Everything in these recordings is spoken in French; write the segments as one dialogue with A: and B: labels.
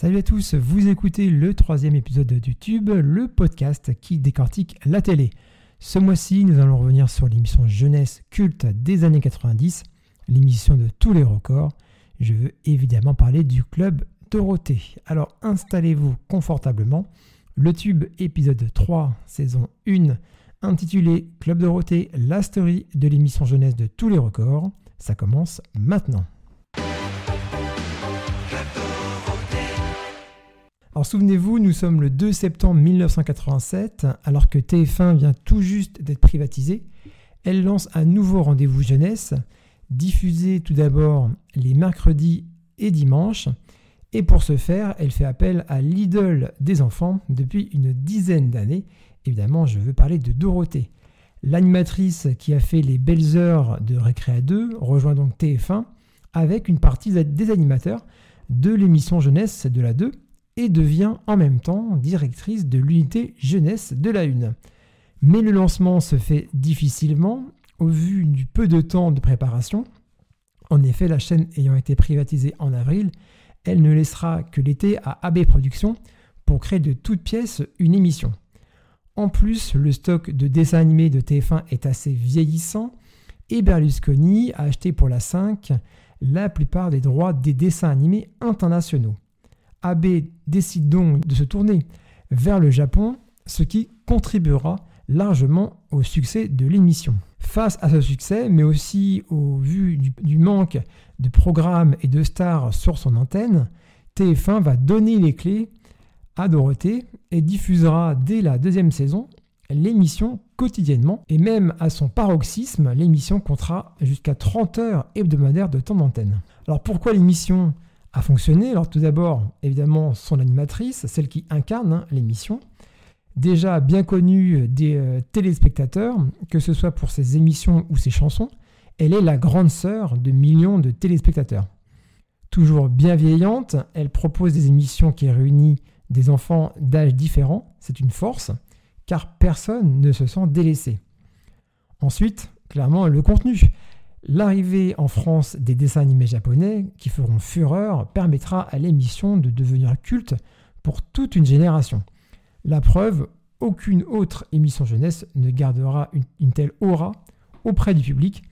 A: Salut à tous, vous écoutez le troisième épisode de YouTube, le podcast qui décortique la télé. Ce mois-ci, nous allons revenir sur l'émission jeunesse culte des années 90, l'émission de tous les records. Je veux évidemment parler du club Dorothée. Alors installez-vous confortablement. Le tube épisode 3, saison 1, intitulé Club Dorothée, la story de l'émission jeunesse de tous les records. Ça commence maintenant. Alors souvenez-vous, nous sommes le 2 septembre 1987, alors que TF1 vient tout juste d'être privatisé. Elle lance un nouveau rendez-vous jeunesse, diffusé tout d'abord les mercredis et dimanches. Et pour ce faire, elle fait appel à l'idole des enfants depuis une dizaine d'années. Évidemment, je veux parler de Dorothée. L'animatrice qui a fait les belles heures de Récréa 2 rejoint donc TF1 avec une partie des animateurs de l'émission jeunesse de la 2 et devient en même temps directrice de l'unité jeunesse de la Une. Mais le lancement se fait difficilement au vu du peu de temps de préparation. En effet, la chaîne ayant été privatisée en avril, elle ne laissera que l'été à AB Productions pour créer de toutes pièces une émission. En plus, le stock de dessins animés de TF1 est assez vieillissant et Berlusconi a acheté pour la 5 la plupart des droits des dessins animés internationaux. AB décide donc de se tourner vers le Japon, ce qui contribuera largement au succès de l'émission. Face à ce succès, mais aussi au vu du, manque de programmes et de stars sur son antenne, TF1 va donner les clés à Dorothée et diffusera dès la deuxième saison l'émission quotidiennement et même à son paroxysme, l'émission comptera jusqu'à 30 heures hebdomadaires de temps d'antenne. Alors pourquoi l'émission a fonctionné. Alors tout d'abord, évidemment, son animatrice, celle qui incarne hein, l'émission, déjà bien connue des euh, téléspectateurs, que ce soit pour ses émissions ou ses chansons, elle est la grande sœur de millions de téléspectateurs. Toujours bienveillante, elle propose des émissions qui réunissent des enfants d'âges différents, c'est une force, car personne ne se sent délaissé. Ensuite, clairement, le contenu. L'arrivée en France des dessins animés japonais qui feront fureur permettra à l'émission de devenir culte pour toute une génération. La preuve, aucune autre émission jeunesse ne gardera une, telle aura auprès du public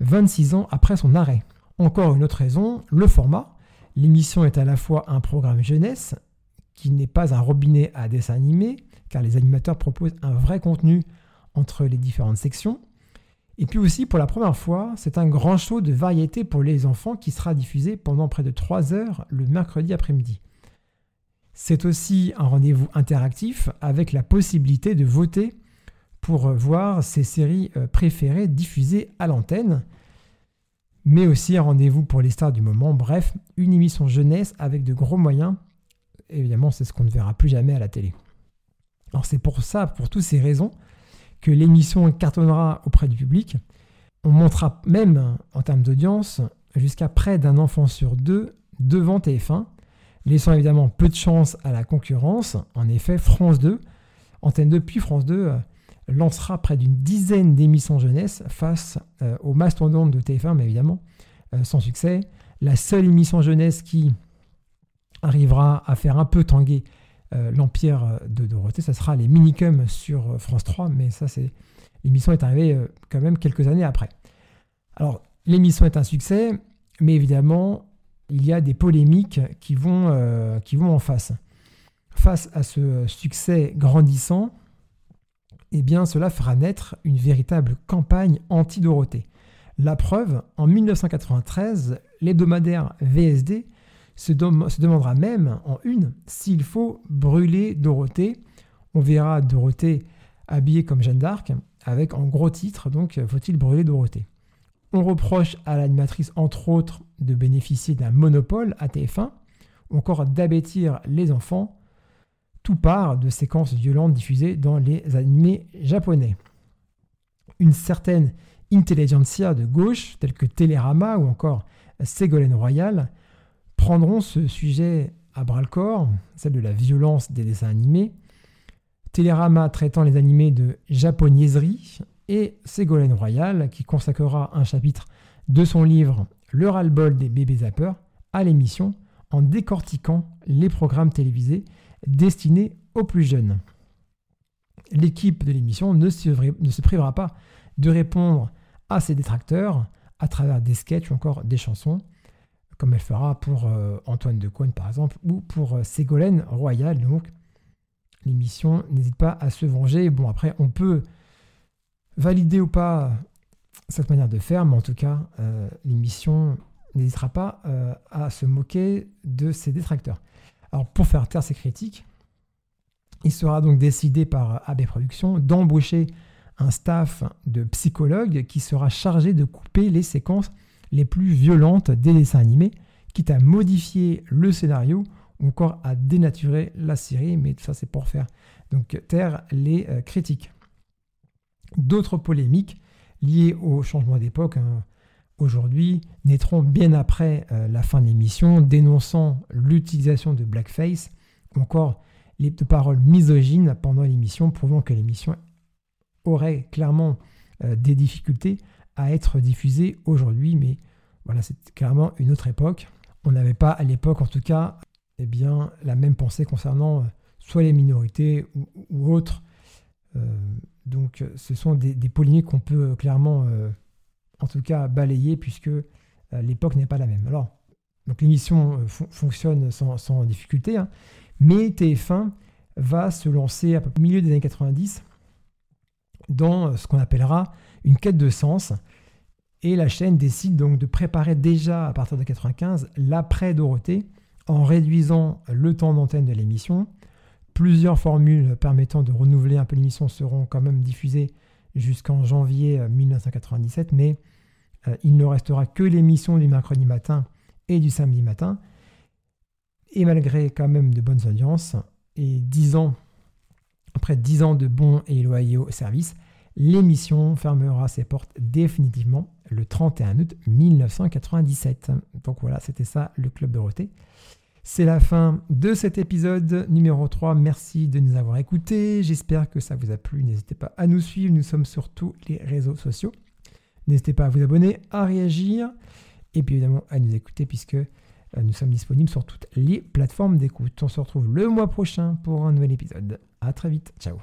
A: 26 ans après son arrêt. Encore une autre raison, le format. L'émission est à la fois un programme jeunesse, qui n'est pas un robinet à dessins animés, car les animateurs proposent un vrai contenu entre les différentes sections, et puis aussi, pour la première fois, c'est un grand show de variété pour les enfants qui sera diffusé pendant près de 3 heures le mercredi après-midi. C'est aussi un rendez-vous interactif avec la possibilité de voter pour voir ses séries euh, préférées diffusées à l'antenne, mais aussi un rendez-vous pour les stars du moment. Bref, une émission jeunesse avec de gros moyens. Évidemment, c'est ce qu'on ne verra plus jamais à la télé. Alors c'est pour ça, pour toutes ces raisons, que l'émission cartonnera auprès du public. On montera même, en termes d'audience, jusqu'à près d'un enfant sur deux devant TF1, laissant évidemment peu de chance à la concurrence. En effet, France 2, Antenne 2 puis France 2 euh, lancera près d'une dizaine d'émissions jeunesse face euh, aux de TF1, mais évidemment euh, sans succès. La seule émission jeunesse qui arrivera à faire un peu tanguer euh, l'Empire de Dorothée, ça sera les Minicums sur euh, France 3, mais ça, c'est l'émission est arrivée euh, quand même quelques années après. Alors, l'émission est un succès, mais évidemment, il y a des polémiques qui vont, qui vont en face. Face à ce succès grandissant, eh bien, cela fera naître une véritable campagne anti-Dorothée. La preuve, en 1993, l'hebdomadaire VSD se, demandera même en une s'il faut brûler Dorothée. On verra Dorothée habillée comme Jeanne d'Arc, avec en gros titre, donc faut-il brûler Dorothée? On reproche à l'animatrice, entre autres, de bénéficier d'un monopole à TF1, ou encore d'abêtir les enfants, tout part de séquences violentes diffusées dans les animés japonais. Une certaine intelligentsia de gauche, telle que Télérama ou encore Ségolène Royal, prendront ce sujet à bras le corps, celle de la violence des dessins animés. Télérama traitant les animés de japonaiserie et Ségolène Royal qui consacrera un chapitre de son livre Le ras-le-bol des bébés zappeurs à l'émission en décortiquant les programmes télévisés destinés aux plus jeunes. L'équipe de l'émission ne se, privera pas de répondre à ses détracteurs à travers des sketchs ou encore des chansons, comme elle fera pour euh, Antoine de Caunes par exemple, ou pour euh, Ségolène Royal. Donc, l'émission n'hésite pas à se venger. Bon, après, on peut valider ou pas cette manière de faire, mais en tout cas, euh, l'émission n'hésitera pas à se moquer de ses détracteurs. Alors, pour faire taire ces critiques, il sera donc décidé par AB Productions d'embaucher un staff de psychologues qui sera chargé de couper les séquences les plus violentes des dessins animés, quitte à modifier le scénario ou encore à dénaturer la série, mais ça c'est pour faire donc taire les euh, critiques. D'autres polémiques liées au changement d'époque hein, aujourd'hui naîtront bien après euh, la fin de l'émission, dénonçant l'utilisation de blackface ou encore les paroles misogynes pendant l'émission, prouvant que l'émission aurait clairement euh, des difficultés à être diffusée aujourd'hui, mais voilà, c'est clairement une autre époque. On n'avait pas à l'époque, en tout cas, eh bien, la même pensée concernant euh, soit les minorités ou, autres. Euh, donc, ce sont des, polémiques qu'on peut clairement, en tout cas, balayer puisque l'époque n'est pas la même. Alors, donc l'émission fonctionne sans, difficulté, hein, mais TF1 va se lancer à peu au milieu des années 90 dans ce qu'on appellera une quête de sens. Et la chaîne décide donc de préparer déjà à partir de 95 l'après Dorothée en réduisant le temps d'antenne de l'émission. Plusieurs formules permettant de renouveler un peu l'émission seront quand même diffusées jusqu'en janvier 1997, mais euh, il ne restera que l'émission du mercredi matin et du samedi matin. Et malgré quand même de bonnes audiences, et 10 ans après 10 ans de bons et loyaux services, l'émission fermera ses portes définitivement le 31 août 1997. Donc voilà, c'était ça le Club Dorothée. C'est la fin de cet épisode numéro 3. Merci de nous avoir écoutés. J'espère que ça vous a plu. N'hésitez pas à nous suivre. Nous sommes sur tous les réseaux sociaux. N'hésitez pas à vous abonner, à réagir et puis évidemment à nous écouter puisque nous sommes disponibles sur toutes les plateformes d'écoute. On se retrouve le mois prochain pour un nouvel épisode. À très vite. Ciao.